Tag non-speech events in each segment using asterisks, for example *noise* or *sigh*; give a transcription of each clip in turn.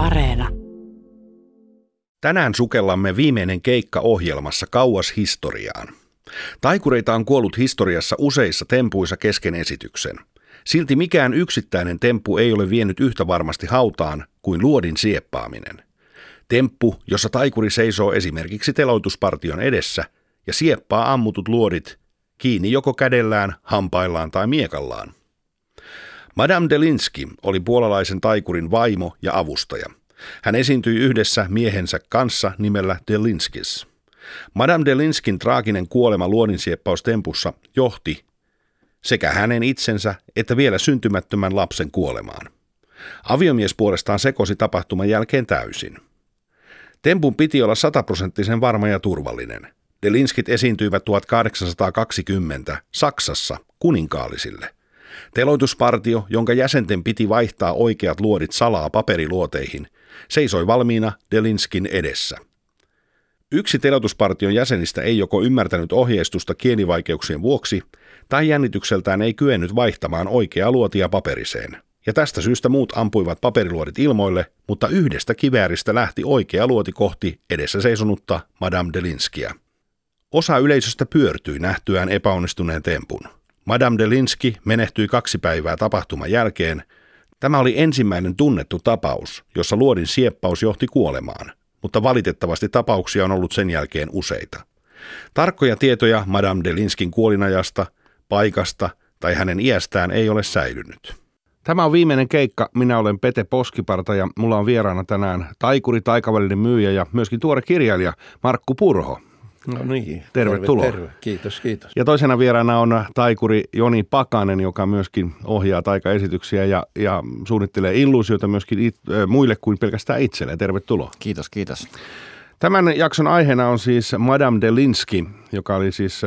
Areena. Tänään sukellamme viimeinen keikka ohjelmassa kauas historiaan. Taikureita on kuollut historiassa useissa tempuissa kesken esityksen. Silti mikään yksittäinen temppu ei ole vienyt yhtä varmasti hautaan kuin luodin sieppaaminen. Temppu, jossa taikuri seisoo esimerkiksi teloituspartion edessä ja sieppaa ammutut luodit kiinni joko kädellään, hampaillaan tai miekallaan. Madame Delinsky oli puolalaisen taikurin vaimo ja avustaja. Hän esiintyi yhdessä miehensä kanssa nimellä Delinskis. Madame Delinskin traaginen kuolema luodinsiepppaustempussa johti sekä hänen itsensä että vielä syntymättömän lapsen kuolemaan. Aviomies puolestaan sekosi tapahtuman jälkeen täysin. Tempun piti olla sataprosenttisen varma ja turvallinen. Delinskit esiintyivät 1820 Saksassa kuninkaallisille – Teloituspartio, jonka jäsenten piti vaihtaa oikeat luodit salaa paperiluoteihin, seisoi valmiina Delinskin edessä. Yksi teloituspartion jäsenistä ei joko ymmärtänyt ohjeistusta kienivaikeuksien vuoksi, tai jännitykseltään ei kyennyt vaihtamaan oikeaa luotia paperiseen. Ja tästä syystä muut ampuivat paperiluodit ilmoille, mutta yhdestä kivääristä lähti oikea luoti kohti edessä seisonutta Madame Delinskia. Osa yleisöstä pyörtyi nähtyään epäonnistuneen tempun. Madame de Linsky menehtyi kaksi päivää tapahtuman jälkeen. Tämä oli ensimmäinen tunnettu tapaus, jossa luodin sieppaus johti kuolemaan, mutta valitettavasti tapauksia on ollut sen jälkeen useita. Tarkkoja tietoja Madame de Linskin kuolinajasta, paikasta tai hänen iästään ei ole säilynyt. Tämä on viimeinen keikka. Minä olen Pete Poskiparta ja mulla on vieraana tänään taikuri, taikavälinen myyjä ja myöskin tuore kirjailija Markku Purho. No niin. Tervetuloa. Terve, terve. Kiitos, kiitos. Ja toisena vieraana on taikuri Joni Pakanen, joka myöskin ohjaa taikaesityksiä ja, ja suunnittelee illuusioita myöskin it, äh, muille kuin pelkästään itselle. Tervetuloa. Kiitos, kiitos. Tämän jakson aiheena on siis Madame Delinsky, joka oli siis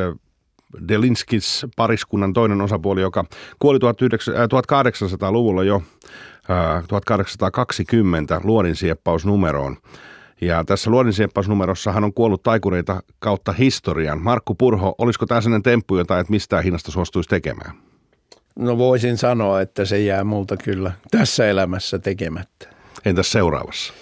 Delinskis pariskunnan toinen osapuoli, joka kuoli 1800-luvulla jo 1820 luodinsieppausnumeroon. Ja tässä luodinsieppausnumerossa hän on kuollut taikureita kautta historian. Markku Purho, olisiko tämä sellainen temppu, jota et mistään hinnasta suostuisi tekemään? No voisin sanoa, että se jää multa kyllä tässä elämässä tekemättä. Entäs seuraavassa?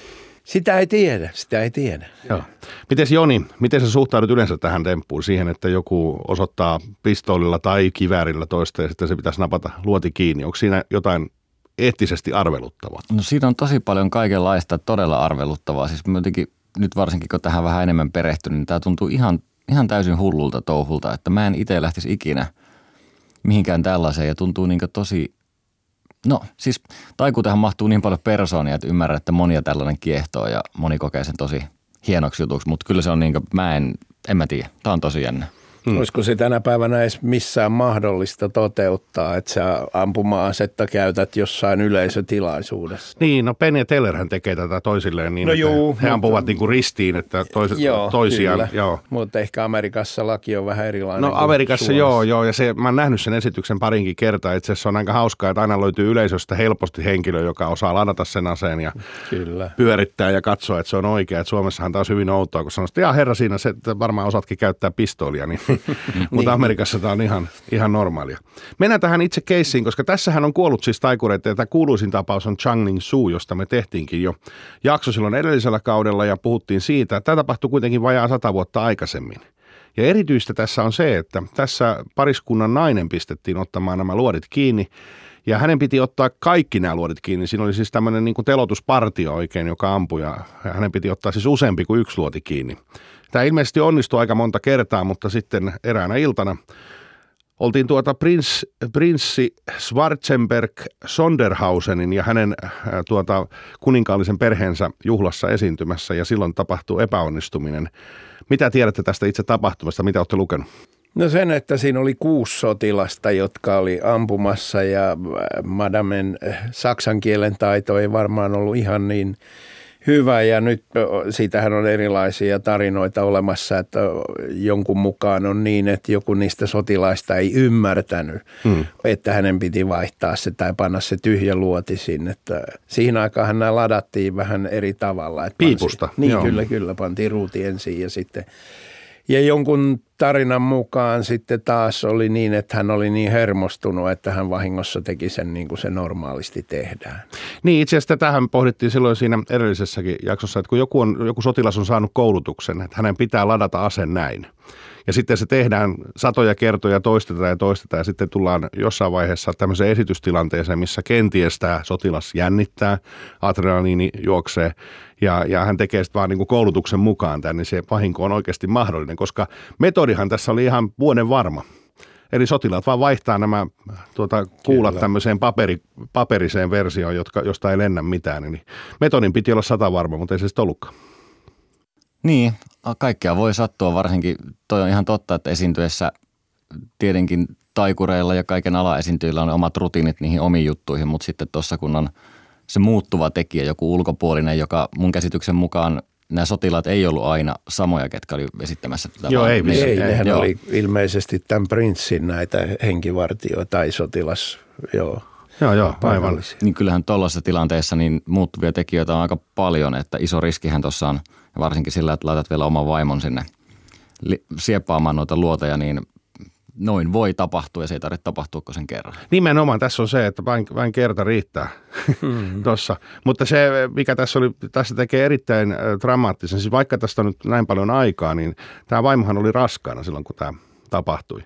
Sitä ei tiedä, sitä ei tiedä. Joo. Miten Joni, miten sä suhtaudut yleensä tähän temppuun, siihen, että joku osoittaa pistoolilla tai kiväärillä toista ja sitten se pitäisi napata luoti kiinni? Onko siinä jotain eettisesti arveluttavaa? No siitä on tosi paljon kaikenlaista todella arveluttavaa. Siis jotenkin, nyt varsinkin kun tähän vähän enemmän perehtynyt, niin tämä tuntuu ihan, ihan täysin hullulta touhulta, että mä en itse lähtisi ikinä mihinkään tällaiseen ja tuntuu niin tosi, no siis taikuutehan mahtuu niin paljon persoonia, että ymmärrän, että monia tällainen kiehtoo ja moni kokee sen tosi hienoksi jutuksi, mutta kyllä se on niin kuin, mä en, en mä tiedä, tämä on tosi jännä. Hmm. Olisiko se tänä päivänä edes missään mahdollista toteuttaa, että sä ampuma-asetta käytät jossain yleisötilaisuudessa? Niin, no Penn ja Tellerhän tekee tätä toisilleen niin, no juu, he ampuvat mutta, niin kuin ristiin, että toiset, joo, toisiaan. Kyllä. Joo. Mutta ehkä Amerikassa laki on vähän erilainen No Amerikassa Suomessa. joo, joo, ja se, mä oon nähnyt sen esityksen parinkin kertaa. Itse asiassa on aika hauskaa, että aina löytyy yleisöstä helposti henkilö, joka osaa ladata sen aseen ja kyllä. pyörittää ja katsoa, että se on oikea. Et Suomessahan taas hyvin outoa, kun sanoo, että herra siinä, se, että varmaan osaatkin käyttää pistoolia, niin mutta niin. Amerikassa tämä on ihan, ihan normaalia. Mennään tähän itse keissiin, koska tässähän on kuollut siis taikureita ja tämä kuuluisin tapaus on Changning Su, josta me tehtiinkin jo jakso silloin edellisellä kaudella ja puhuttiin siitä, että tämä tapahtui kuitenkin vajaa sata vuotta aikaisemmin. Ja erityistä tässä on se, että tässä pariskunnan nainen pistettiin ottamaan nämä luodit kiinni ja hänen piti ottaa kaikki nämä luodit kiinni. Siinä oli siis tämmöinen niin telotuspartio oikein, joka ampui ja hänen piti ottaa siis useampi kuin yksi luoti kiinni. Tämä ilmeisesti onnistui aika monta kertaa, mutta sitten eräänä iltana oltiin tuota prins, prinssi Schwarzenberg Sonderhausenin ja hänen äh, tuota, kuninkaallisen perheensä juhlassa esiintymässä ja silloin tapahtui epäonnistuminen. Mitä tiedätte tästä itse tapahtumasta? Mitä olette lukenut? No sen, että siinä oli kuusi sotilasta, jotka oli ampumassa ja äh, madamen äh, saksan kielen taito ei varmaan ollut ihan niin hyvä ja nyt siitähän on erilaisia tarinoita olemassa, että jonkun mukaan on niin, että joku niistä sotilaista ei ymmärtänyt, hmm. että hänen piti vaihtaa se tai panna se tyhjä luoti sinne. Että siihen aikaan nämä ladattiin vähän eri tavalla. Että Piipusta. Pansi, niin, Joo. kyllä, kyllä. Pantiin ruuti ensin ja sitten ja jonkun tarinan mukaan sitten taas oli niin, että hän oli niin hermostunut, että hän vahingossa teki sen niin kuin se normaalisti tehdään. Niin, itse asiassa tähän pohdittiin silloin siinä edellisessäkin jaksossa, että kun joku, on, joku sotilas on saanut koulutuksen, että hänen pitää ladata ase näin. Ja sitten se tehdään satoja kertoja, toistetaan ja toistetaan ja sitten tullaan jossain vaiheessa tämmöiseen esitystilanteeseen, missä kenties tämä sotilas jännittää, adrenaliini juoksee ja, ja hän tekee sitten vaan niin kuin koulutuksen mukaan tämän, niin se vahinko on oikeasti mahdollinen, koska metodihan tässä oli ihan vuoden varma. Eli sotilaat vaan vaihtaa nämä tuota, kuulat Kyllä. tämmöiseen paperi, paperiseen versioon, jotka, josta ei lennä mitään. Niin metodin piti olla sata varma, mutta ei se sitten ollutkaan. Niin, kaikkea voi sattua, varsinkin toi on ihan totta, että esiintyessä tietenkin taikureilla ja kaiken alaesiintyjillä on omat rutiinit niihin omiin juttuihin, mutta sitten tuossa kun on se muuttuva tekijä, joku ulkopuolinen, joka mun käsityksen mukaan nämä sotilaat ei ollut aina samoja, ketkä oli esittämässä tätä. Joo, ei, ei, ei nehän joo. oli ilmeisesti tämän prinssin näitä henkivartioita tai sotilas, joo. Joo, joo, aivan. Niin kyllähän tuollaisessa tilanteessa niin muuttuvia tekijöitä on aika paljon, että iso riskihän tuossa on, varsinkin sillä, että laitat vielä oman vaimon sinne sieppaamaan noita luoteja, niin noin voi tapahtua ja se ei tarvitse tapahtua kuin sen kerran. Nimenomaan tässä on se, että vain, vain kerta riittää mm-hmm. *laughs* tuossa. Mutta se, mikä tässä, oli, tässä tekee erittäin dramaattisen, siis vaikka tästä on nyt näin paljon aikaa, niin tämä vaimohan oli raskaana silloin, kun tämä tapahtui.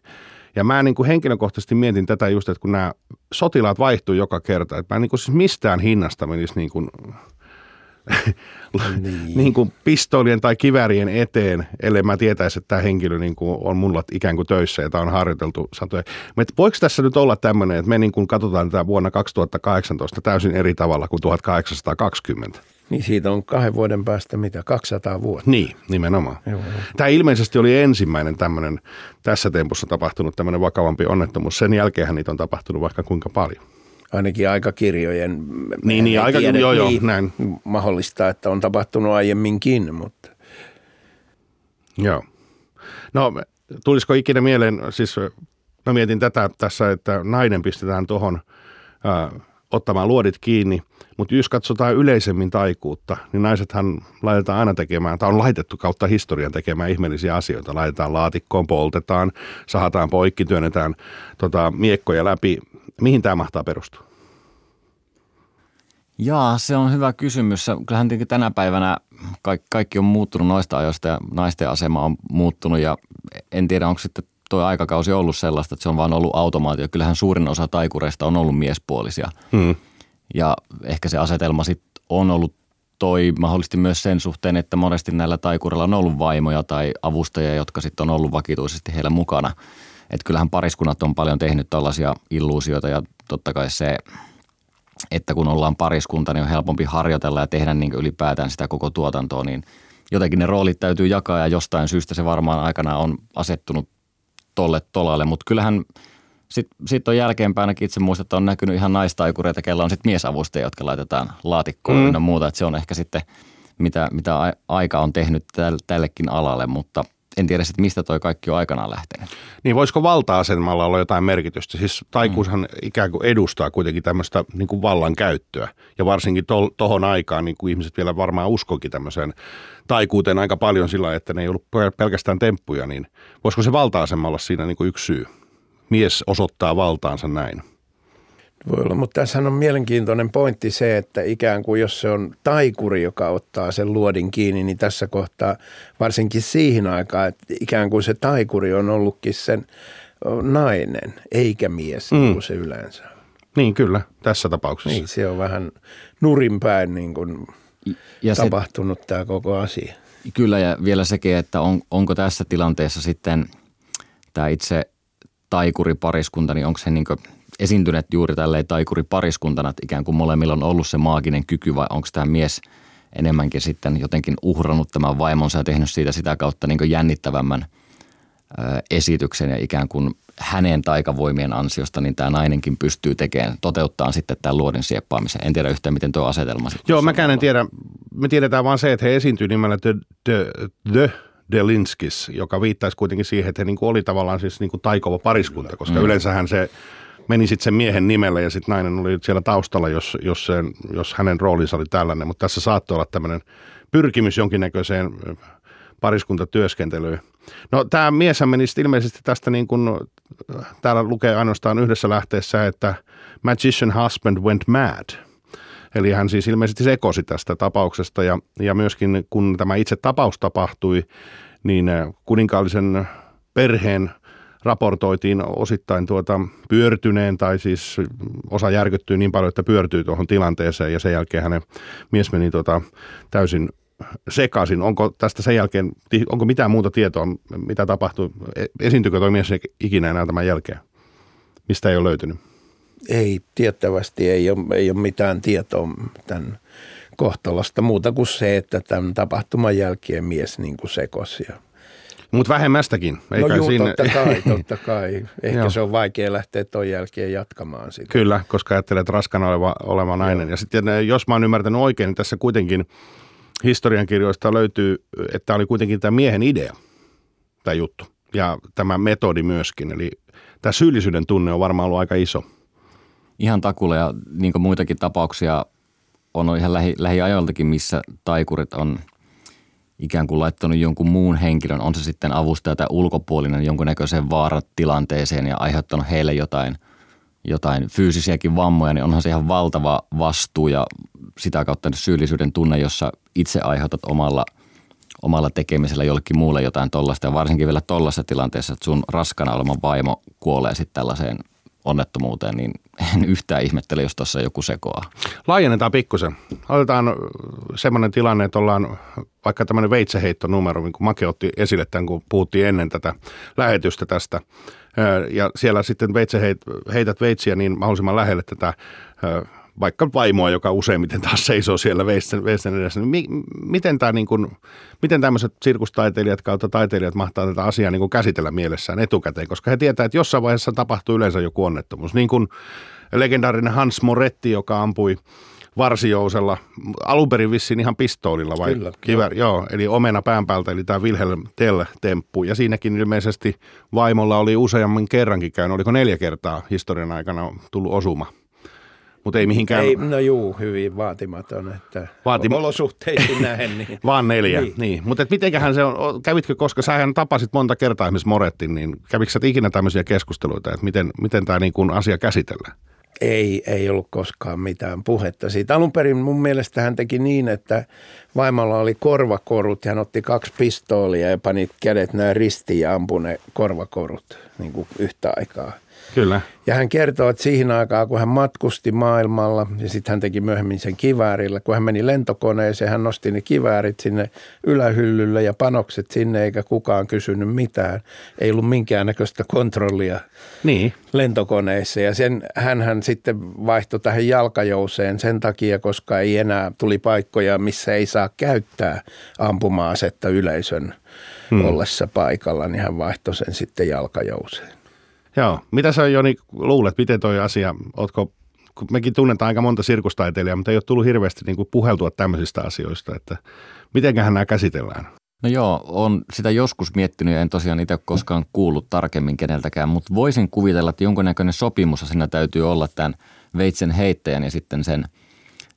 Ja mä niin kuin henkilökohtaisesti mietin tätä just, että kun nämä sotilaat vaihtuu joka kerta, että mä niin kuin siis mistään hinnasta menisi niin kuin *laughs* niin. niin kuin pistoolien tai kivärien eteen, ellei mä tietäisi, että tämä henkilö niin kuin on mulla ikään kuin töissä ja tämä on harjoiteltu satoja. Mutta voiko tässä nyt olla tämmöinen, että me niin kuin katsotaan tätä vuonna 2018 täysin eri tavalla kuin 1820? Niin siitä on kahden vuoden päästä mitä, 200 vuotta. Niin, nimenomaan. Joo, joo. Tämä ilmeisesti oli ensimmäinen tämmöinen tässä tempussa tapahtunut tämmöinen vakavampi onnettomuus. Sen jälkeen niitä on tapahtunut vaikka kuinka paljon ainakin aikakirjojen niin, niin aika, tiedä, joo, joo, niin, näin. mahdollista, että on tapahtunut aiemminkin. Mutta. Joo. No tulisiko ikinä mieleen, siis mä mietin tätä tässä, että nainen pistetään tuohon ottamaan luodit kiinni, mutta jos katsotaan yleisemmin taikuutta, niin naisethan laitetaan aina tekemään, tai on laitettu kautta historian tekemään ihmeellisiä asioita. Laitetaan laatikkoon, poltetaan, sahataan poikki, työnnetään tota, miekkoja läpi Mihin tämä mahtaa perustua? Jaa, se on hyvä kysymys. Kyllähän tänä päivänä kaikki, kaikki on muuttunut noista ajoista ja naisten asema on muuttunut ja en tiedä, onko sitten tuo aikakausi ollut sellaista, että se on vaan ollut automaatio. Kyllähän suurin osa taikureista on ollut miespuolisia. Hmm. Ja ehkä se asetelma sitten on ollut toi mahdollisesti myös sen suhteen, että monesti näillä taikureilla on ollut vaimoja tai avustajia, jotka sitten on ollut vakituisesti heillä mukana – että kyllähän pariskunnat on paljon tehnyt tällaisia illuusioita ja totta kai se, että kun ollaan pariskunta, niin on helpompi harjoitella ja tehdä niin ylipäätään sitä koko tuotantoa, niin jotenkin ne roolit täytyy jakaa ja jostain syystä se varmaan aikana on asettunut tolle tolalle, mutta kyllähän sitten sit on jälkeenpäin itse muistan, että on näkynyt ihan naistaikureita, kellä on sitten miesavustajia, jotka laitetaan laatikkoon mm. ja muuta, että se on ehkä sitten mitä, mitä aika on tehnyt tällekin alalle, mutta – en tiedä sitten, mistä toi kaikki on aikanaan lähtenyt. Niin voisiko valta-asemalla olla jotain merkitystä? Siis taikuushan mm. ikään kuin edustaa kuitenkin tämmöistä niin kuin vallan käyttöä. Ja varsinkin to, aikaan niin kuin ihmiset vielä varmaan uskokin tämmöiseen taikuuteen aika paljon sillä, että ne ei ollut pelkästään temppuja. Niin voisiko se valta-asema olla siinä niin kuin yksi syy? Mies osoittaa valtaansa näin. Voi olla, mutta tässä on mielenkiintoinen pointti se, että ikään kuin jos se on taikuri, joka ottaa sen luodin kiinni, niin tässä kohtaa varsinkin siihen aikaan, että ikään kuin se taikuri on ollutkin sen nainen, eikä mies, mm. niin kuin se yleensä Niin kyllä, tässä tapauksessa. Niin, se on vähän nurinpäin niin kuin ja tapahtunut se, tämä koko asia. Kyllä ja vielä sekin, että on, onko tässä tilanteessa sitten tämä itse taikuripariskunta, niin onko se niin kuin – esiintyneet juuri tälleen taikuripariskuntana, että ikään kuin molemmilla on ollut se maaginen kyky vai onko tämä mies enemmänkin sitten jotenkin uhrannut tämän vaimonsa ja tehnyt siitä sitä kautta niin jännittävämmän esityksen ja ikään kuin hänen taikavoimien ansiosta, niin tämä nainenkin pystyy tekemään, toteuttaa sitten tämän luodin sieppaamisen. En tiedä yhtään, miten tuo asetelma sitten Joo, mäkään en tiedä. Me tiedetään vaan se, että he esiintyy nimellä The, the, the Delinskis, joka viittaisi kuitenkin siihen, että he niin kuin oli tavallaan siis niin kuin taikova pariskunta, koska mm. yleensähän se meni sitten sen miehen nimellä ja sitten nainen oli siellä taustalla, jos, jos, sen, jos hänen roolinsa oli tällainen. Mutta tässä saattoi olla tämmöinen pyrkimys jonkinnäköiseen pariskuntatyöskentelyyn. No tämä mies meni ilmeisesti tästä niin kuin, täällä lukee ainoastaan yhdessä lähteessä, että magician husband went mad. Eli hän siis ilmeisesti sekosi tästä tapauksesta ja, ja myöskin kun tämä itse tapaus tapahtui, niin kuninkaallisen perheen raportoitiin osittain tuota pyörtyneen tai siis osa järkyttyi niin paljon, että pyörtyi tuohon tilanteeseen ja sen jälkeen hänen mies meni tuota täysin sekaisin. Onko tästä sen jälkeen, onko mitään muuta tietoa, mitä tapahtui? Esiintyykö tuo mies ikinä enää tämän jälkeen? Mistä ei ole löytynyt? Ei, tiettävästi ei ole, ei ole mitään tietoa tämän kohtalosta muuta kuin se, että tämän tapahtuman jälkeen mies niin kuin sekosi. Mutta vähemmästäkin. Eikä no juu, siinä... totta kai, *laughs* totta kai. Ehkä se on vaikea lähteä tuon jälkeen jatkamaan sitä. Kyllä, koska ajattelet raskana oleva, oleva nainen. Joo. Ja sitten jos mä oon ymmärtänyt oikein, niin tässä kuitenkin historiankirjoista löytyy, että tämä oli kuitenkin tämä miehen idea, tämä juttu. Ja tämä metodi myöskin. Eli tämä syyllisyyden tunne on varmaan ollut aika iso. Ihan takulle ja niin muitakin tapauksia on ihan lähi, lähiajoiltakin, missä taikurit on ikään kuin laittanut jonkun muun henkilön, on se sitten avustaja tai ulkopuolinen jonkunnäköiseen vaaratilanteeseen ja aiheuttanut heille jotain, jotain fyysisiäkin vammoja, niin onhan se ihan valtava vastuu ja sitä kautta syyllisyyden tunne, jossa itse aiheutat omalla, omalla tekemisellä jollekin muulle jotain tollasta ja varsinkin vielä tollaisessa tilanteessa, että sun raskana olema vaimo kuolee sitten tällaiseen onnettomuuteen, niin en yhtään ihmettele, jos tuossa joku sekoaa. Laajennetaan pikkusen. Otetaan semmoinen tilanne, että ollaan vaikka tämmöinen veitseheittonumero, niin kuin Make otti esille tämän, kun puhuttiin ennen tätä lähetystä tästä. Ja siellä sitten veitse heität veitsiä niin mahdollisimman lähelle tätä vaikka vaimoa, joka useimmiten taas seisoo siellä veisten, veisten edessä. Niin mi, miten, tämä niin kuin, miten tämmöiset sirkustaiteilijat kautta taiteilijat mahtaa tätä asiaa niin kuin käsitellä mielessään etukäteen, koska he tietävät, että jossain vaiheessa tapahtuu yleensä joku onnettomuus. Niin kuin legendaarinen Hans Moretti, joka ampui varsijousella, alun perin vissiin ihan pistoolilla vai Kyllä, kivär, joo. joo. eli omena pään päältä, eli tämä Wilhelm Tell-temppu. Ja siinäkin ilmeisesti vaimolla oli useammin kerrankin käynyt, oliko neljä kertaa historian aikana tullut osuma mutta ei mihinkään... Ei, no juu, hyvin vaatimaton, että Vaatim... olosuhteisiin nähen. *laughs* Niin... Vaan neljä, niin. niin. Mutta mitenköhän se on, kävitkö, koska sähän tapasit monta kertaa esimerkiksi Morettin, niin kävikö sä ikinä tämmöisiä keskusteluita, että miten, miten tämä niin kuin asia käsitellään? Ei, ei ollut koskaan mitään puhetta siitä. Alun perin mun mielestä hän teki niin, että vaimalla oli korvakorut ja hän otti kaksi pistoolia ja pani kädet näin ristiin ja ampui ne korvakorut niin kuin yhtä aikaa. Kyllä. Ja hän kertoo, että siihen aikaan, kun hän matkusti maailmalla ja sitten hän teki myöhemmin sen kiväärillä, kun hän meni lentokoneeseen, hän nosti ne kiväärit sinne ylähyllylle ja panokset sinne, eikä kukaan kysynyt mitään. Ei ollut minkäännäköistä kontrollia niin. lentokoneessa ja sen hän, hän sitten vaihtoi tähän jalkajouseen sen takia, koska ei enää tuli paikkoja, missä ei saa käyttää ampuma-asetta yleisön hmm. ollessa paikalla, niin hän vaihtoi sen sitten jalkajouseen. Joo. Mitä sä Joni luulet, miten toi asia, ootko, kun mekin tunnetaan aika monta sirkustaiteilijaa, mutta ei ole tullut hirveästi niin kuin puheltua tämmöisistä asioista, että mitenköhän nämä käsitellään? No joo, on sitä joskus miettinyt ja en tosiaan itse koskaan kuullut tarkemmin keneltäkään, mutta voisin kuvitella, että jonkunnäköinen sopimus siinä täytyy olla tämän veitsen heittäjän ja sitten sen,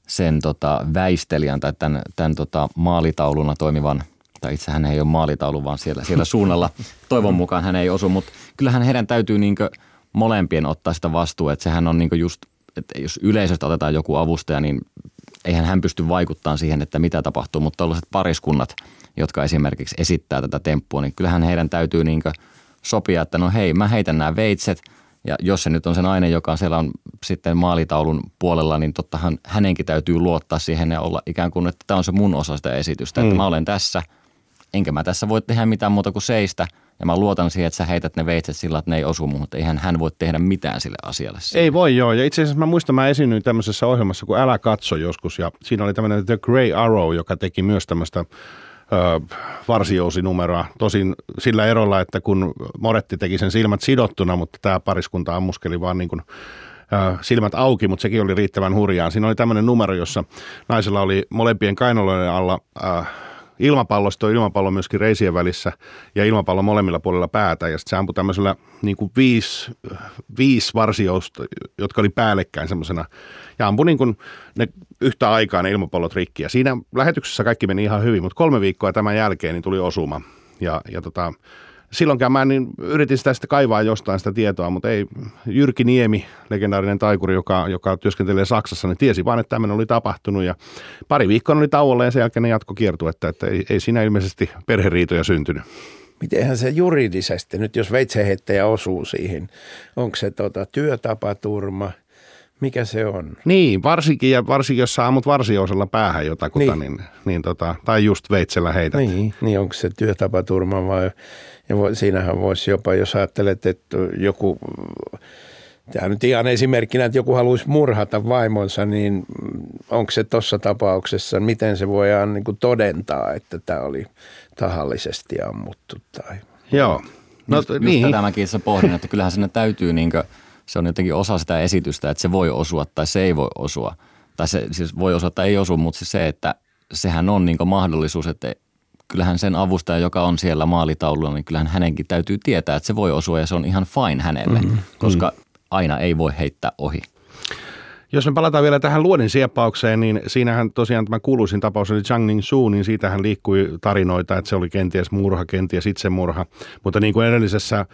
sen tota väistelijän tai tämän, tämän tota maalitauluna toimivan – tai itse hän ei ole maalitaulu, vaan siellä, siellä suunnalla. Toivon mukaan hän ei osu, mutta kyllähän heidän täytyy niin molempien ottaa sitä vastuua, että sehän on niin just, että jos yleisöstä otetaan joku avustaja, niin eihän hän pysty vaikuttamaan siihen, että mitä tapahtuu, mutta tällaiset pariskunnat, jotka esimerkiksi esittää tätä temppua, niin kyllähän heidän täytyy niin sopia, että no hei, mä heitän nämä veitset – ja jos se nyt on se nainen, joka siellä on sitten maalitaulun puolella, niin tottahan hänenkin täytyy luottaa siihen ja olla ikään kuin, että tämä on se mun osa sitä esitystä. Mm. Että mä olen tässä – enkä mä tässä voi tehdä mitään muuta kuin seistä. Ja mä luotan siihen, että sä heität ne veitset sillä, että ne ei osu muuhun, mutta eihän hän voi tehdä mitään sille asialle. Siinä. Ei voi joo, ja itse asiassa mä muistan, mä esiinnyin tämmöisessä ohjelmassa kuin Älä katso joskus, ja siinä oli tämmöinen The Grey Arrow, joka teki myös tämmöistä varsijousinumeroa. Tosin sillä erolla, että kun Moretti teki sen silmät sidottuna, mutta tämä pariskunta ammuskeli vaan niin kuin silmät auki, mutta sekin oli riittävän hurjaa. Siinä oli tämmöinen numero, jossa naisella oli molempien kainaloiden alla äh, ilmapallosta on ilmapallo myöskin reisien välissä ja ilmapallo molemmilla puolilla päätä. Ja sitten se ampui tämmöisellä niin kuin viisi, viisi varsiousta, jotka oli päällekkäin semmoisena. Ja ampui niin kuin ne yhtä aikaa ne ilmapallot rikki. Ja siinä lähetyksessä kaikki meni ihan hyvin, mutta kolme viikkoa tämän jälkeen niin tuli osuma. Ja, ja tota, silloinkään mä niin yritin sitä sitten kaivaa jostain sitä tietoa, mutta ei. Jyrki Niemi, legendaarinen taikuri, joka, joka työskentelee Saksassa, niin tiesi vaan, että tämmöinen oli tapahtunut ja pari viikkoa oli tauolla ja sen jälkeen ne jatko kiertua, että, että ei, ei siinä ilmeisesti perheriitoja syntynyt. Mitenhän se juridisesti, nyt jos veitseheittäjä osuu siihen, onko se tota, työtapaturma – mikä se on? Niin, varsinkin, ja varsinkin jos sä ammut varsiosella päähän jotakuta, niin. Niin, niin tota, tai just veitsellä heität. Niin, niin onko se työtapaturma vai, ja vo, siinähän voisi jopa, jos ajattelet, että joku, tämä nyt ihan esimerkkinä, että joku haluaisi murhata vaimonsa, niin onko se tuossa tapauksessa, miten se voidaan niin todentaa, että tämä oli tahallisesti ammuttu tai... Joo. No, just, niin. just tätä mäkin pohdin, että kyllähän sinne täytyy niin kuin, se on jotenkin osa sitä esitystä, että se voi osua tai se ei voi osua. Tai se siis voi osua tai ei osu, mutta siis se, että sehän on niin mahdollisuus, että kyllähän sen avustaja, joka on siellä maalitaululla, niin kyllähän hänenkin täytyy tietää, että se voi osua ja se on ihan fine hänelle, mm-hmm. koska aina ei voi heittää ohi. Jos me palataan vielä tähän luodin sieppaukseen, niin siinähän tosiaan tämä kuuluisin tapaus oli Chang Ning Su, niin siitähän liikkui tarinoita, että se oli kenties murha, kenties itsemurha. Mutta niin kuin edellisessä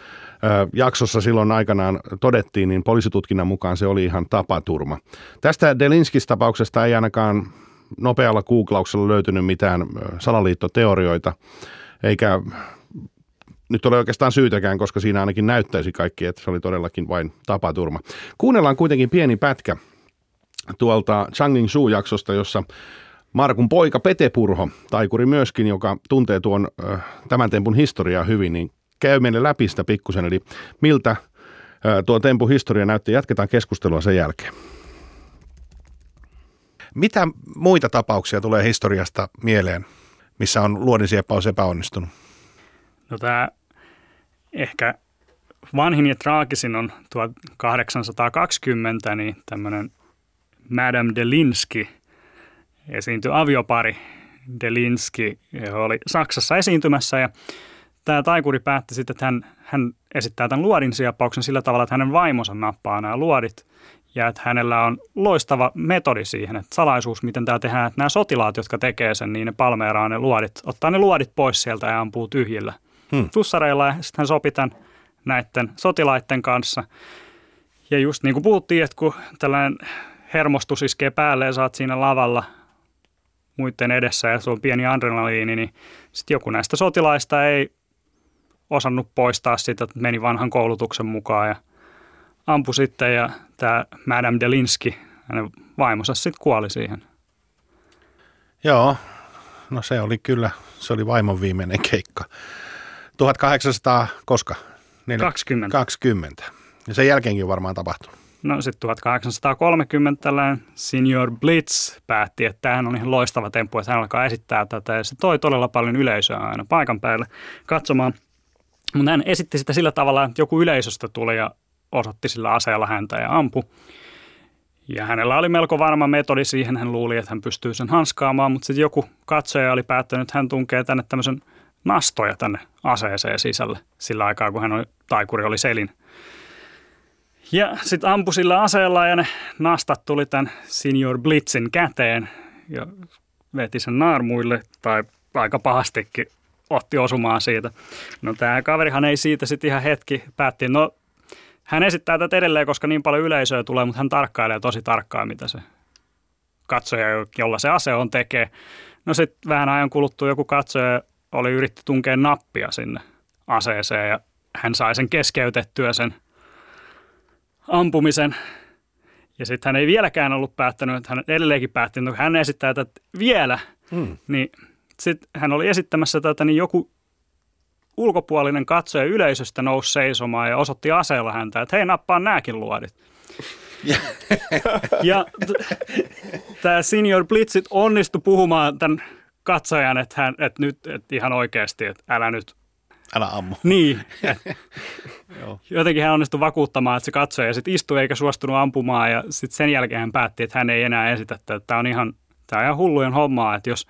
jaksossa silloin aikanaan todettiin, niin poliisitutkinnan mukaan se oli ihan tapaturma. Tästä Delinskis tapauksesta ei ainakaan nopealla googlauksella löytynyt mitään salaliittoteorioita, eikä nyt ole oikeastaan syytäkään, koska siinä ainakin näyttäisi kaikki, että se oli todellakin vain tapaturma. Kuunnellaan kuitenkin pieni pätkä tuolta Changing Shu-jaksosta, jossa Markun poika Pete Purho, taikuri myöskin, joka tuntee tuon tämän tempun historiaa hyvin, niin käy meille läpi sitä pikkusen, eli miltä tuo tempun historia näytti. Jatketaan keskustelua sen jälkeen. Mitä muita tapauksia tulee historiasta mieleen, missä on luodinsieppaus epäonnistunut? No tämä ehkä vanhin ja traagisin on 1820, niin tämmöinen Madame Delinsky esiintyi aviopari Delinsky, joka oli Saksassa esiintymässä ja tämä taikuri päätti sitten, että hän, hän esittää tämän luodin sieppauksen sillä tavalla, että hänen vaimonsa nappaa nämä luodit ja että hänellä on loistava metodi siihen, että salaisuus, miten tämä tehdään, että nämä sotilaat, jotka tekee sen, niin ne palmeeraa ne luodit, ottaa ne luodit pois sieltä ja ampuu tyhjillä hmm. tussareilla ja sitten hän sopi tämän näiden sotilaiden kanssa. Ja just niin kuin puhuttiin, että kun tällainen hermostus iskee päälle ja saat siinä lavalla muiden edessä ja se on pieni adrenaliini, niin sitten joku näistä sotilaista ei osannut poistaa sitä, että meni vanhan koulutuksen mukaan ja ampui sitten ja tämä Madame Delinsky, hänen vaimonsa sitten kuoli siihen. Joo, no se oli kyllä, se oli vaimon viimeinen keikka. 1800, koska? 20. 20. Ja sen jälkeenkin varmaan tapahtunut. No sitten 1830 tällainen Senior Blitz päätti, että tämähän on ihan loistava temppu, että hän alkaa esittää tätä ja se toi todella paljon yleisöä aina paikan päälle katsomaan. Mutta hän esitti sitä sillä tavalla, että joku yleisöstä tuli ja osoitti sillä aseella häntä ja ampu. Ja hänellä oli melko varma metodi siihen, hän luuli, että hän pystyy sen hanskaamaan, mutta sitten joku katsoja oli päättänyt, että hän tunkee tänne tämmöisen nastoja tänne aseeseen sisälle sillä aikaa, kun hän oli, taikuri oli selin – ja sitten ampui sillä aseella ja ne nastat tuli tämän Senior Blitzin käteen ja veti sen naarmuille tai aika pahastikin otti osumaan siitä. No tämä kaverihan ei siitä sitten ihan hetki päätti, no hän esittää tätä edelleen, koska niin paljon yleisöä tulee, mutta hän tarkkailee tosi tarkkaan, mitä se katsoja, jolla se ase on, tekee. No sitten vähän ajan kuluttua joku katsoja oli yritti tunkea nappia sinne aseeseen ja hän sai sen keskeytettyä sen – ampumisen. Ja sitten hän ei vieläkään ollut päättänyt, että hän edelleenkin päätti, että hän esittää tätä vielä. Hmm. Niin sitten hän oli esittämässä tätä, niin joku ulkopuolinen katsoja yleisöstä nousi seisomaan ja osoitti aseella häntä, että hei nappaa nääkin luodit. *laughs* ja t- tämä Senior Blitzit onnistui puhumaan tämän katsojan, että, hän, että nyt että ihan oikeasti, että älä nyt Älä ammu. Niin. *laughs* Jotenkin hän onnistui vakuuttamaan, että se katsoi ja sitten istui eikä suostunut ampumaan ja sitten sen jälkeen hän päätti, että hän ei enää esitä, että tämä on ihan, tämä on ihan hullujen hommaa, että jos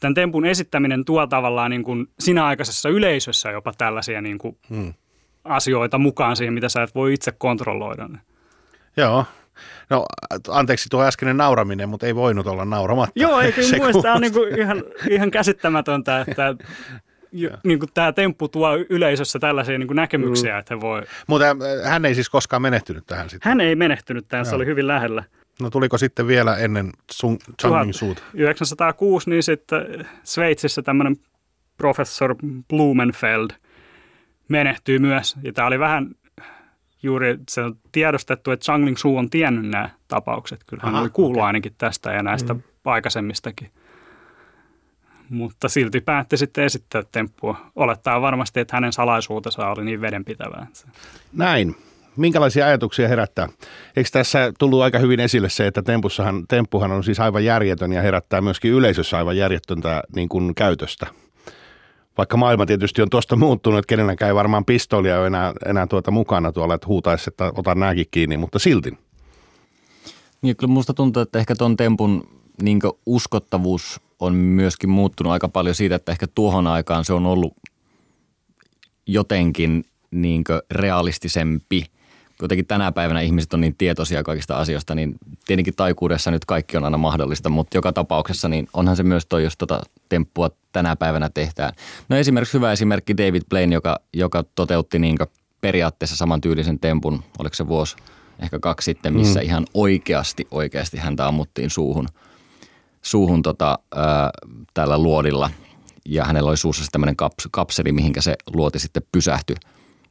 tämän tempun esittäminen tuo tavallaan niin kuin sinä aikaisessa yleisössä jopa tällaisia niin kuin hmm. asioita mukaan siihen, mitä sä et voi itse kontrolloida. Joo, No anteeksi tuo äskeinen nauraminen, mutta ei voinut olla nauramatta. Joo, ei kyllä *laughs* mun on niin kuin ihan, ihan käsittämätöntä, että *laughs* niin kuin tämä temppu tuo yleisössä tällaisia niin kuin näkemyksiä, mm. että he voi... Mutta hän ei siis koskaan menehtynyt tähän sitten? Hän ei menehtynyt tähän, se oli hyvin lähellä. No tuliko sitten vielä ennen sun Changming suuta? 1906 niin sitten Sveitsissä tämmöinen professor Blumenfeld menehtyi myös. Ja tämä oli vähän juuri se on tiedostettu, että Changling Su on tiennyt nämä tapaukset. Kyllä hän oli kuullut okay. ainakin tästä ja näistä mm. aikaisemmistakin. Mutta silti päätti sitten esittää temppua. Olettaa varmasti, että hänen salaisuutensa oli niin vedenpitävää. Näin. Minkälaisia ajatuksia herättää? Eikö tässä tullut aika hyvin esille se, että tempussahan, temppuhan on siis aivan järjetön ja herättää myöskin yleisössä aivan järjettöntä niin kuin käytöstä? Vaikka maailma tietysti on tuosta muuttunut, että kenelläkään ei varmaan pistoolia ole enää, enää tuota mukana tuolla, että huutaisi, että otan nääkin kiinni, mutta silti. Niin, kyllä musta tuntuu, että ehkä tuon tempun niin uskottavuus on myöskin muuttunut aika paljon siitä, että ehkä tuohon aikaan se on ollut jotenkin niin realistisempi. Kuitenkin tänä päivänä ihmiset on niin tietoisia kaikista asioista, niin tietenkin taikuudessa nyt kaikki on aina mahdollista, mutta joka tapauksessa niin onhan se myös toi, jos tota temppua tänä päivänä tehdään. No esimerkiksi hyvä esimerkki David Blaine, joka, joka toteutti niin periaatteessa samantyylisen tempun, oliko se vuosi ehkä kaksi sitten, missä mm. ihan oikeasti, oikeasti häntä ammuttiin suuhun – suuhun tota, ää, tällä luodilla ja hänellä oli suussa tämmöinen kaps, kapseli, mihinkä se luoti sitten pysähtyi.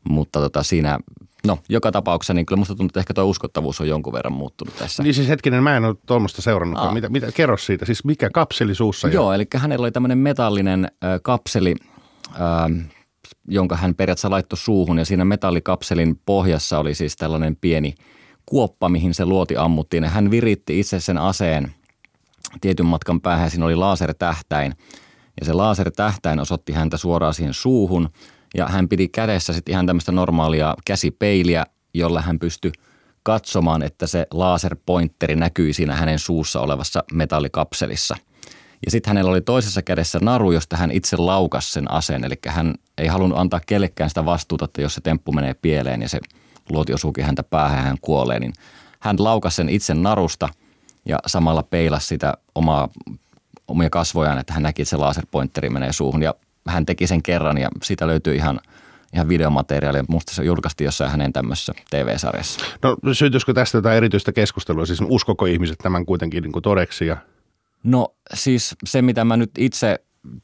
Mutta tota, siinä, no joka tapauksessa, niin kyllä musta tuntuu, että ehkä tuo uskottavuus on jonkun verran muuttunut tässä. Niin siis hetkinen, mä en ole tuommoista seurannut. Mitä, mitä, kerro siitä, siis mikä kapseli suussa? Joo, jo? eli hänellä oli tämmöinen metallinen äh, kapseli, äh, jonka hän periaatteessa laittoi suuhun ja siinä metallikapselin pohjassa oli siis tällainen pieni kuoppa, mihin se luoti ammuttiin. Ja hän viritti itse sen aseen – tietyn matkan päähän siinä oli lasertähtäin. Ja se lasertähtäin osoitti häntä suoraan siihen suuhun ja hän piti kädessä sitten ihan tämmöistä normaalia käsipeiliä, jolla hän pystyi katsomaan, että se laserpointeri näkyi siinä hänen suussa olevassa metallikapselissa. Ja sitten hänellä oli toisessa kädessä naru, josta hän itse laukasi sen aseen. Eli hän ei halunnut antaa kellekään sitä vastuuta, että jos se temppu menee pieleen ja se luoti osuukin häntä päähän ja hän kuolee, niin hän laukasi sen itse narusta – ja samalla peilasi sitä omaa, omia kasvojaan, että hän näki, että se laserpointeri menee suuhun ja hän teki sen kerran ja siitä löytyy ihan ihan videomateriaalia. Musta se julkaistiin jossain hänen tämmöisessä TV-sarjassa. No syntyisikö tästä jotain erityistä keskustelua? Siis uskoko ihmiset tämän kuitenkin niin kuin todeksi? Ja... No siis se, mitä mä nyt itse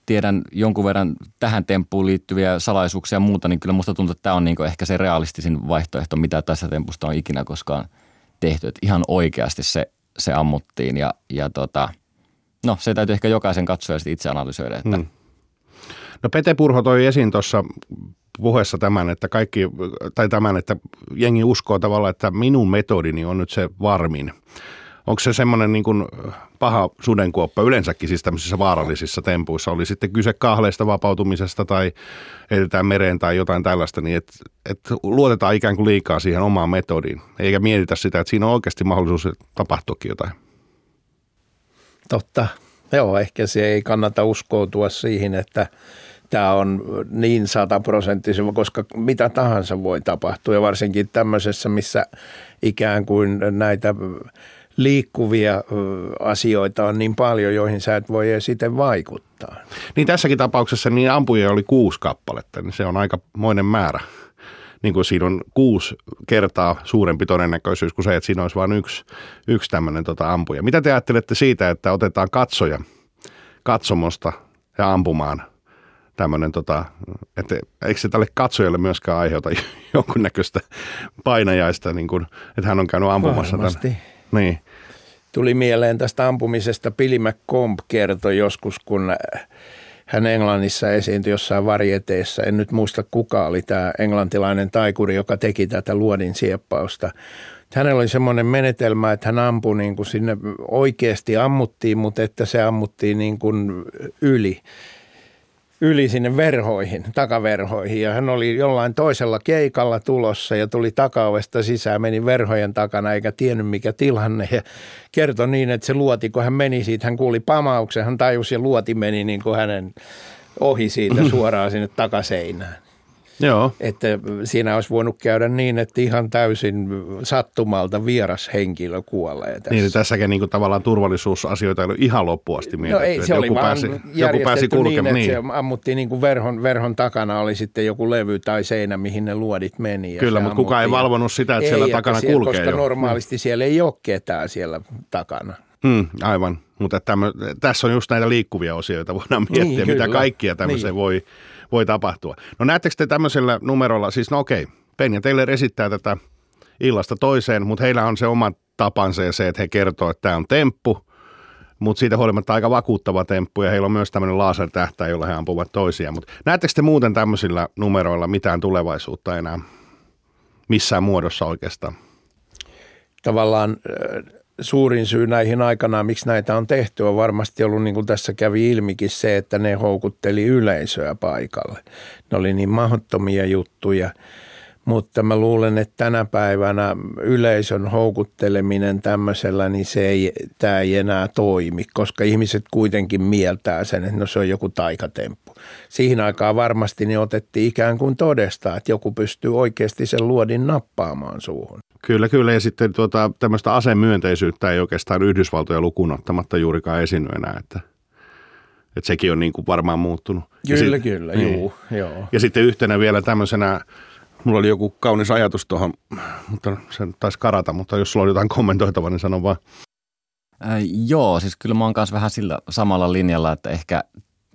tiedän jonkun verran tähän temppuun liittyviä salaisuuksia ja muuta, niin kyllä musta tuntuu, että tämä on niin ehkä se realistisin vaihtoehto, mitä tässä tempusta on ikinä koskaan tehty. Että ihan oikeasti se se ammuttiin ja, ja tota, no se täytyy ehkä jokaisen katsoa ja itse analysoida. Että. Hmm. No Pete Purho toi esiin tuossa puheessa tämän, että kaikki, tai tämän, että jengi uskoo tavallaan, että minun metodini on nyt se varmin. Onko se semmoinen niin kuin paha sudenkuoppa yleensäkin siis tämmöisissä vaarallisissa tempuissa? Oli sitten kyse kahleista vapautumisesta tai edetään mereen tai jotain tällaista, niin että et luotetaan ikään kuin liikaa siihen omaan metodiin, eikä mietitä sitä, että siinä on oikeasti mahdollisuus tapahtuakin jotain. Totta. Joo, ehkä se ei kannata uskoutua siihen, että tämä on niin sataprosenttisen, koska mitä tahansa voi tapahtua ja varsinkin tämmöisessä, missä ikään kuin näitä liikkuvia asioita on niin paljon, joihin sä et voi sitten vaikuttaa. Niin tässäkin tapauksessa niin ampujia oli kuusi kappaletta, niin se on aika moinen määrä. Niin kuin siinä on kuusi kertaa suurempi todennäköisyys kuin se, että siinä olisi vain yksi, yksi tämmöinen tota ampuja. Mitä te ajattelette siitä, että otetaan katsoja katsomosta ja ampumaan tämmöinen, tota, että eikö se tälle katsojalle myöskään aiheuta *laughs* jonkunnäköistä painajaista, niin kuin, että hän on käynyt ampumassa Varmasti. Tämän. Niin. Tuli mieleen tästä ampumisesta. Billy McComb kertoi joskus, kun hän Englannissa esiintyi jossain varjeteessa. En nyt muista kuka oli tämä englantilainen taikuri, joka teki tätä luodin sieppausta. Hänellä oli semmoinen menetelmä, että hän ampui niin kuin sinne oikeasti ammuttiin, mutta että se ammuttiin niin kuin yli yli sinne verhoihin, takaverhoihin. Ja hän oli jollain toisella keikalla tulossa ja tuli takaovesta sisään, meni verhojen takana eikä tiennyt mikä tilanne. Ja kertoi niin, että se luoti, kun hän meni siitä, hän kuuli pamauksen, hän tajusi ja luoti meni niin kuin hänen ohi siitä suoraan sinne takaseinään. Joo. Että siinä olisi voinut käydä niin, että ihan täysin sattumalta vieras henkilö kuolee tässä. Niin, tässäkin niin kuin tavallaan turvallisuusasioita ei ole ihan loppuasti mietitty. No ei, se oli joku pääsi, joku pääsi kulkemaan. Niin, niin. se ammuttiin niin kuin verhon, verhon takana oli sitten joku levy tai seinä, mihin ne luodit meni. Kyllä, mutta kukaan ei valvonut sitä, että ei, siellä takana siellä, kulkee Koska jo. normaalisti hmm. siellä ei ole ketään siellä takana. Hmm, aivan, mutta tämmö, tässä on just näitä liikkuvia osioita, voidaan miettiä, niin, mitä kaikkia tämmöiseen niin. voi, voi tapahtua. No näettekö te tämmöisellä numerolla, siis no okei, Penja Taylor esittää tätä illasta toiseen, mutta heillä on se oma tapansa ja se, että he kertoo, että tämä on temppu, mutta siitä huolimatta aika vakuuttava temppu ja heillä on myös tämmöinen lasertähtä, jolla he ampuvat toisiaan. Mutta näettekö te muuten tämmöisillä numeroilla mitään tulevaisuutta enää missään muodossa oikeastaan? Tavallaan suurin syy näihin aikanaan, miksi näitä on tehty, on varmasti ollut, niin kuin tässä kävi ilmikin, se, että ne houkutteli yleisöä paikalle. Ne oli niin mahdottomia juttuja, mutta mä luulen, että tänä päivänä yleisön houkutteleminen tämmöisellä, niin se ei, tämä ei enää toimi, koska ihmiset kuitenkin mieltää sen, että no se on joku taikatemppu. Siihen aikaan varmasti ne otettiin ikään kuin todesta, että joku pystyy oikeasti sen luodin nappaamaan suuhun. Kyllä, kyllä. Ja sitten tuota, tämmöistä asemyönteisyyttä ei oikeastaan Yhdysvaltoja lukuun ottamatta juurikaan esiinny enää, että, että sekin on niin kuin varmaan muuttunut. Kyllä, sit, kyllä, niin. juu, joo. Ja sitten yhtenä vielä tämmöisenä, mulla oli joku kaunis ajatus tuohon, mutta se taisi karata, mutta jos sulla on jotain kommentoitavaa, niin sano vaan. Äh, joo, siis kyllä mä oon kanssa vähän sillä samalla linjalla, että ehkä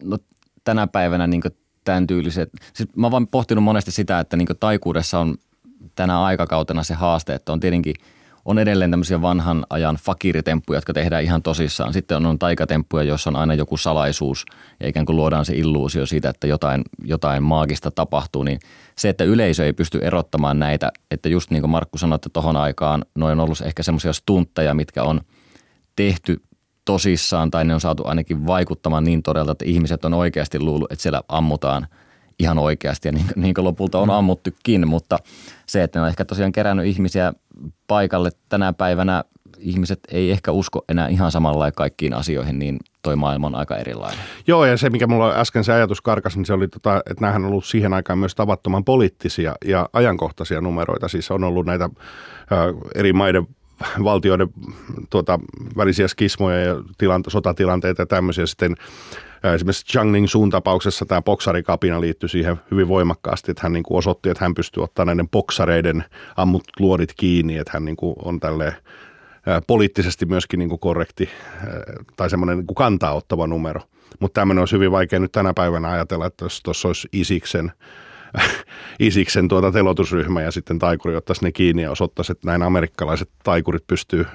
no, tänä päivänä niin tämän tyyliset, siis mä oon vaan pohtinut monesti sitä, että niin taikuudessa on tänä aikakautena se haaste, että on tietenkin on edelleen tämmöisiä vanhan ajan fakiritemppuja, jotka tehdään ihan tosissaan. Sitten on, on taikatemppuja, joissa on aina joku salaisuus ja ikään kuin luodaan se illuusio siitä, että jotain, jotain maagista tapahtuu. Niin se, että yleisö ei pysty erottamaan näitä, että just niin kuin Markku sanoi, että tohon aikaan noin on ollut ehkä semmoisia stuntteja, mitkä on tehty tosissaan tai ne on saatu ainakin vaikuttamaan niin todella, että ihmiset on oikeasti luullut, että siellä ammutaan – ihan oikeasti ja niin, niin kuin lopulta on mm. ammuttukin, mutta se, että ne on ehkä tosiaan kerännyt ihmisiä paikalle tänä päivänä, ihmiset ei ehkä usko enää ihan samalla kaikkiin asioihin, niin toi maailma on aika erilainen. Joo, ja se, mikä mulla äsken se ajatus karkas, niin se oli, tota, että näähän on ollut siihen aikaan myös tavattoman poliittisia ja ajankohtaisia numeroita. Siis on ollut näitä ä, eri maiden valtioiden tuota, välisiä skismoja ja tilanta, sotatilanteita ja tämmöisiä. Sitten Esimerkiksi Chang Ning suun tapauksessa tämä boksarikapina liittyi siihen hyvin voimakkaasti, että hän niin kuin osoitti, että hän pystyy ottamaan näiden boksareiden ammut luodit kiinni, että hän niin kuin on tälle poliittisesti myöskin niin kuin korrekti tai semmoinen niin kantaa ottava numero. Mutta tämmöinen olisi hyvin vaikea nyt tänä päivänä ajatella, että jos tuossa olisi Isiksen Isiksen tuota telotusryhmä ja sitten taikuri ottaisi ne kiinni ja osoittaisi, että näin amerikkalaiset taikurit pystyy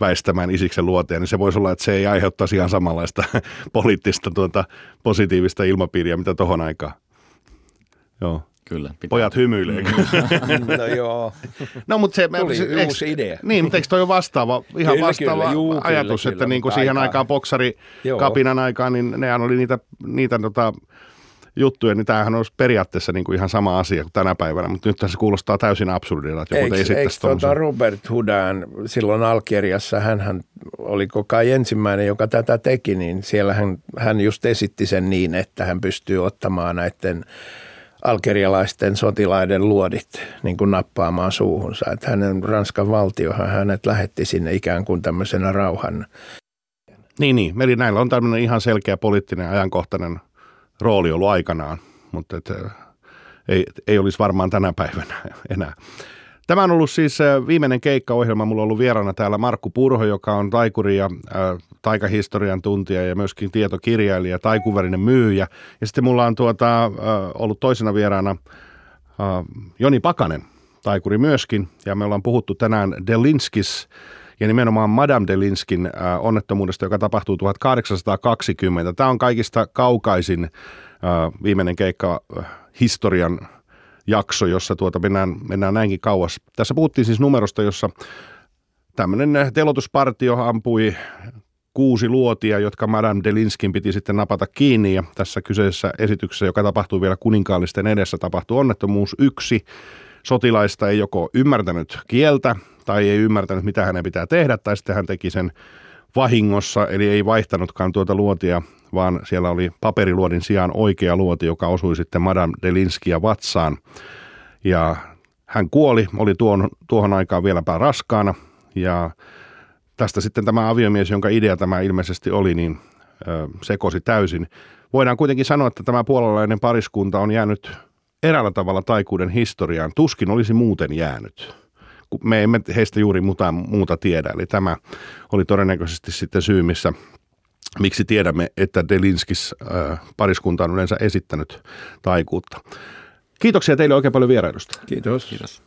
väistämään Isiksen luoteen, niin se voisi olla, että se ei aiheuttaisi ihan samanlaista *laughs* poliittista tuota, positiivista ilmapiiriä, mitä tohon aikaan. Joo. Kyllä. Pitää. Pojat hymyilee. Mm. *laughs* no joo. No mutta se... Tuli se, uusi idea. Niin, mutta eikö toi ole vastaava, ihan kyllä, vastaava kyllä, juu, ajatus, kyllä, että kyllä, niin kuin siihen aikaan boksari kapinan aikaan, niin nehän oli niitä, niitä tota, juttuja, niin tämähän olisi periaatteessa niin kuin ihan sama asia kuin tänä päivänä, mutta nyt se kuulostaa täysin absurdilta, että joku eikö, eikö tuota Robert Hudan silloin Algeriassa, hän oli kai ensimmäinen, joka tätä teki, niin siellä hän, hän just esitti sen niin, että hän pystyy ottamaan näiden algerialaisten sotilaiden luodit niin kuin nappaamaan suuhunsa. Että hänen Ranskan valtiohan hänet lähetti sinne ikään kuin tämmöisenä rauhan. Niin, niin. Eli näillä on tämmöinen ihan selkeä poliittinen ajankohtainen – rooli ollut aikanaan, mutta et, ei, ei olisi varmaan tänä päivänä *laughs* enää. Tämä on ollut siis viimeinen keikkaohjelma. Mulla on ollut vieraana täällä Markku Purho, joka on taikuri ja äh, taikahistorian tuntija ja myöskin tietokirjailija, taikuverinen myyjä. Ja sitten mulla on tuota, äh, ollut toisena vieraana äh, Joni Pakanen, taikuri myöskin. Ja me ollaan puhuttu tänään Delinskis ja nimenomaan Madame Delinskin äh, onnettomuudesta, joka tapahtuu 1820. Tämä on kaikista kaukaisin äh, viimeinen keikka äh, historian jakso, jossa tuota mennään, mennään näinkin kauas. Tässä puhuttiin siis numerosta, jossa tämmöinen telotuspartio ampui kuusi luotia, jotka Madame Delinskin piti sitten napata kiinni. Ja tässä kyseisessä esityksessä, joka tapahtui vielä kuninkaallisten edessä, tapahtui onnettomuus yksi. Sotilaista ei joko ymmärtänyt kieltä tai ei ymmärtänyt, mitä hänen pitää tehdä, tai sitten hän teki sen vahingossa, eli ei vaihtanutkaan tuota luotia vaan siellä oli paperiluodin sijaan oikea luoti, joka osui sitten Madame Delinskia vatsaan. Ja hän kuoli, oli tuon, tuohon aikaan vieläpä raskaana ja tästä sitten tämä aviomies, jonka idea tämä ilmeisesti oli, niin ö, sekosi täysin. Voidaan kuitenkin sanoa, että tämä puolalainen pariskunta on jäänyt eräällä tavalla taikuuden historiaan. Tuskin olisi muuten jäänyt. Me emme heistä juuri muuta, muuta tiedä. Eli tämä oli todennäköisesti sitten syy, missä, miksi tiedämme, että Delinskis äh, pariskunta on yleensä esittänyt taikuutta. Kiitoksia teille oikein paljon vierailusta. Kiitos. Kiitos.